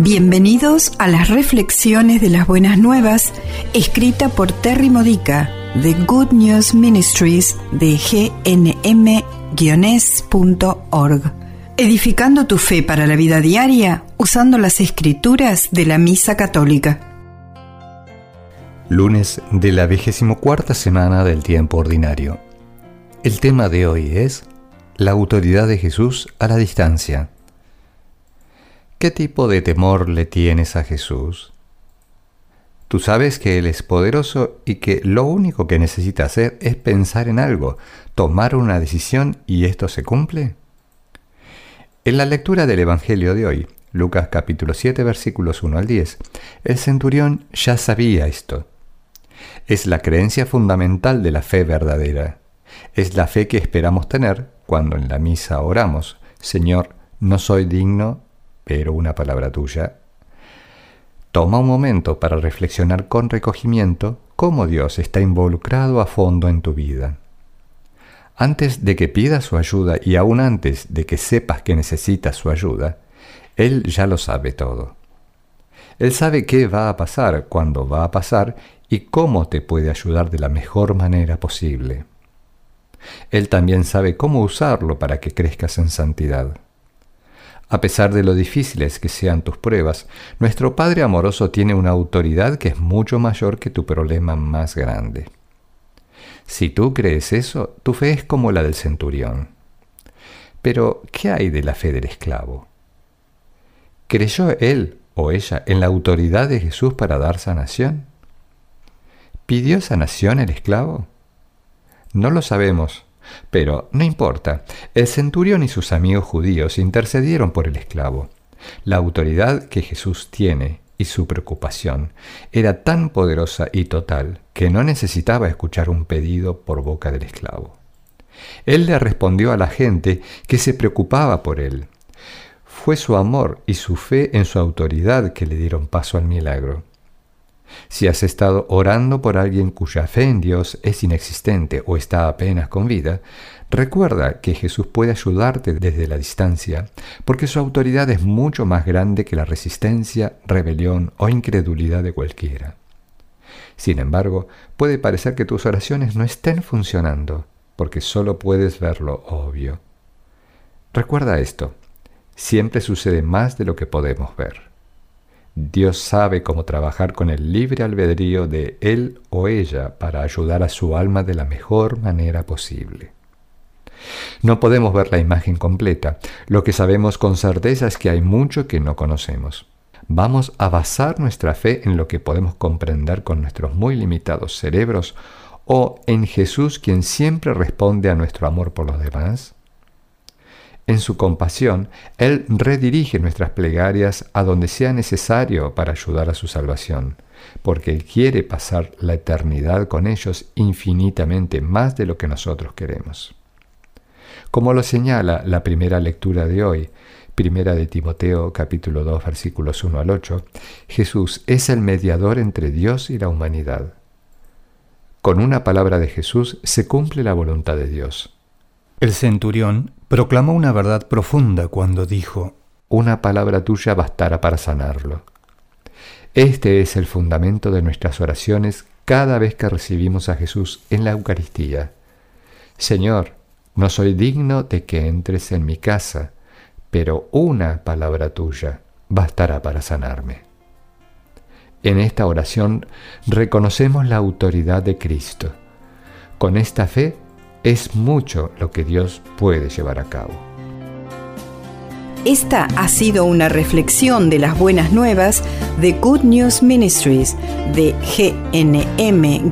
Bienvenidos a las reflexiones de las buenas nuevas, escrita por Terry Modica de Good News Ministries de gnm-es.org. Edificando tu fe para la vida diaria usando las escrituras de la Misa Católica. Lunes de la vigésimo cuarta semana del tiempo ordinario. El tema de hoy es la autoridad de Jesús a la distancia. ¿Qué tipo de temor le tienes a Jesús? Tú sabes que Él es poderoso y que lo único que necesita hacer es pensar en algo, tomar una decisión y esto se cumple. En la lectura del Evangelio de hoy, Lucas capítulo 7 versículos 1 al 10, el centurión ya sabía esto. Es la creencia fundamental de la fe verdadera. Es la fe que esperamos tener cuando en la misa oramos, Señor, no soy digno pero una palabra tuya, toma un momento para reflexionar con recogimiento cómo Dios está involucrado a fondo en tu vida. Antes de que pidas su ayuda y aún antes de que sepas que necesitas su ayuda, Él ya lo sabe todo. Él sabe qué va a pasar, cuándo va a pasar y cómo te puede ayudar de la mejor manera posible. Él también sabe cómo usarlo para que crezcas en santidad. A pesar de lo difíciles que sean tus pruebas, nuestro Padre amoroso tiene una autoridad que es mucho mayor que tu problema más grande. Si tú crees eso, tu fe es como la del centurión. Pero, ¿qué hay de la fe del esclavo? ¿Creyó él o ella en la autoridad de Jesús para dar sanación? ¿Pidió sanación el esclavo? No lo sabemos, pero no importa, el centurión y sus amigos judíos intercedieron por el esclavo. La autoridad que Jesús tiene y su preocupación era tan poderosa y total que no necesitaba escuchar un pedido por boca del esclavo. Él le respondió a la gente que se preocupaba por él. Fue su amor y su fe en su autoridad que le dieron paso al milagro. Si has estado orando por alguien cuya fe en Dios es inexistente o está apenas con vida, recuerda que Jesús puede ayudarte desde la distancia, porque su autoridad es mucho más grande que la resistencia, rebelión o incredulidad de cualquiera. Sin embargo, puede parecer que tus oraciones no estén funcionando, porque solo puedes ver lo obvio. Recuerda esto, siempre sucede más de lo que podemos ver. Dios sabe cómo trabajar con el libre albedrío de él o ella para ayudar a su alma de la mejor manera posible. No podemos ver la imagen completa, lo que sabemos con certeza es que hay mucho que no conocemos. Vamos a basar nuestra fe en lo que podemos comprender con nuestros muy limitados cerebros o en Jesús quien siempre responde a nuestro amor por los demás. En su compasión, Él redirige nuestras plegarias a donde sea necesario para ayudar a su salvación, porque Él quiere pasar la eternidad con ellos infinitamente más de lo que nosotros queremos. Como lo señala la primera lectura de hoy, primera de Timoteo capítulo 2 versículos 1 al 8, Jesús es el mediador entre Dios y la humanidad. Con una palabra de Jesús se cumple la voluntad de Dios. El centurión proclamó una verdad profunda cuando dijo, Una palabra tuya bastará para sanarlo. Este es el fundamento de nuestras oraciones cada vez que recibimos a Jesús en la Eucaristía. Señor, no soy digno de que entres en mi casa, pero una palabra tuya bastará para sanarme. En esta oración reconocemos la autoridad de Cristo. Con esta fe es mucho lo que Dios puede llevar a cabo. Esta ha sido una reflexión de las buenas nuevas de Good News Ministries de gnm-es.org.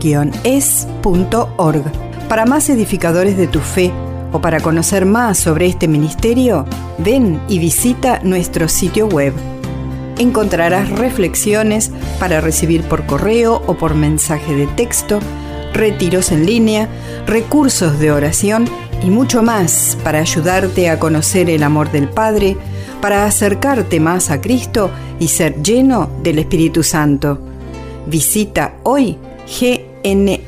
Para más edificadores de tu fe o para conocer más sobre este ministerio, ven y visita nuestro sitio web. Encontrarás reflexiones para recibir por correo o por mensaje de texto retiros en línea, recursos de oración y mucho más para ayudarte a conocer el amor del Padre, para acercarte más a Cristo y ser lleno del Espíritu Santo. Visita hoy gnm-es.org.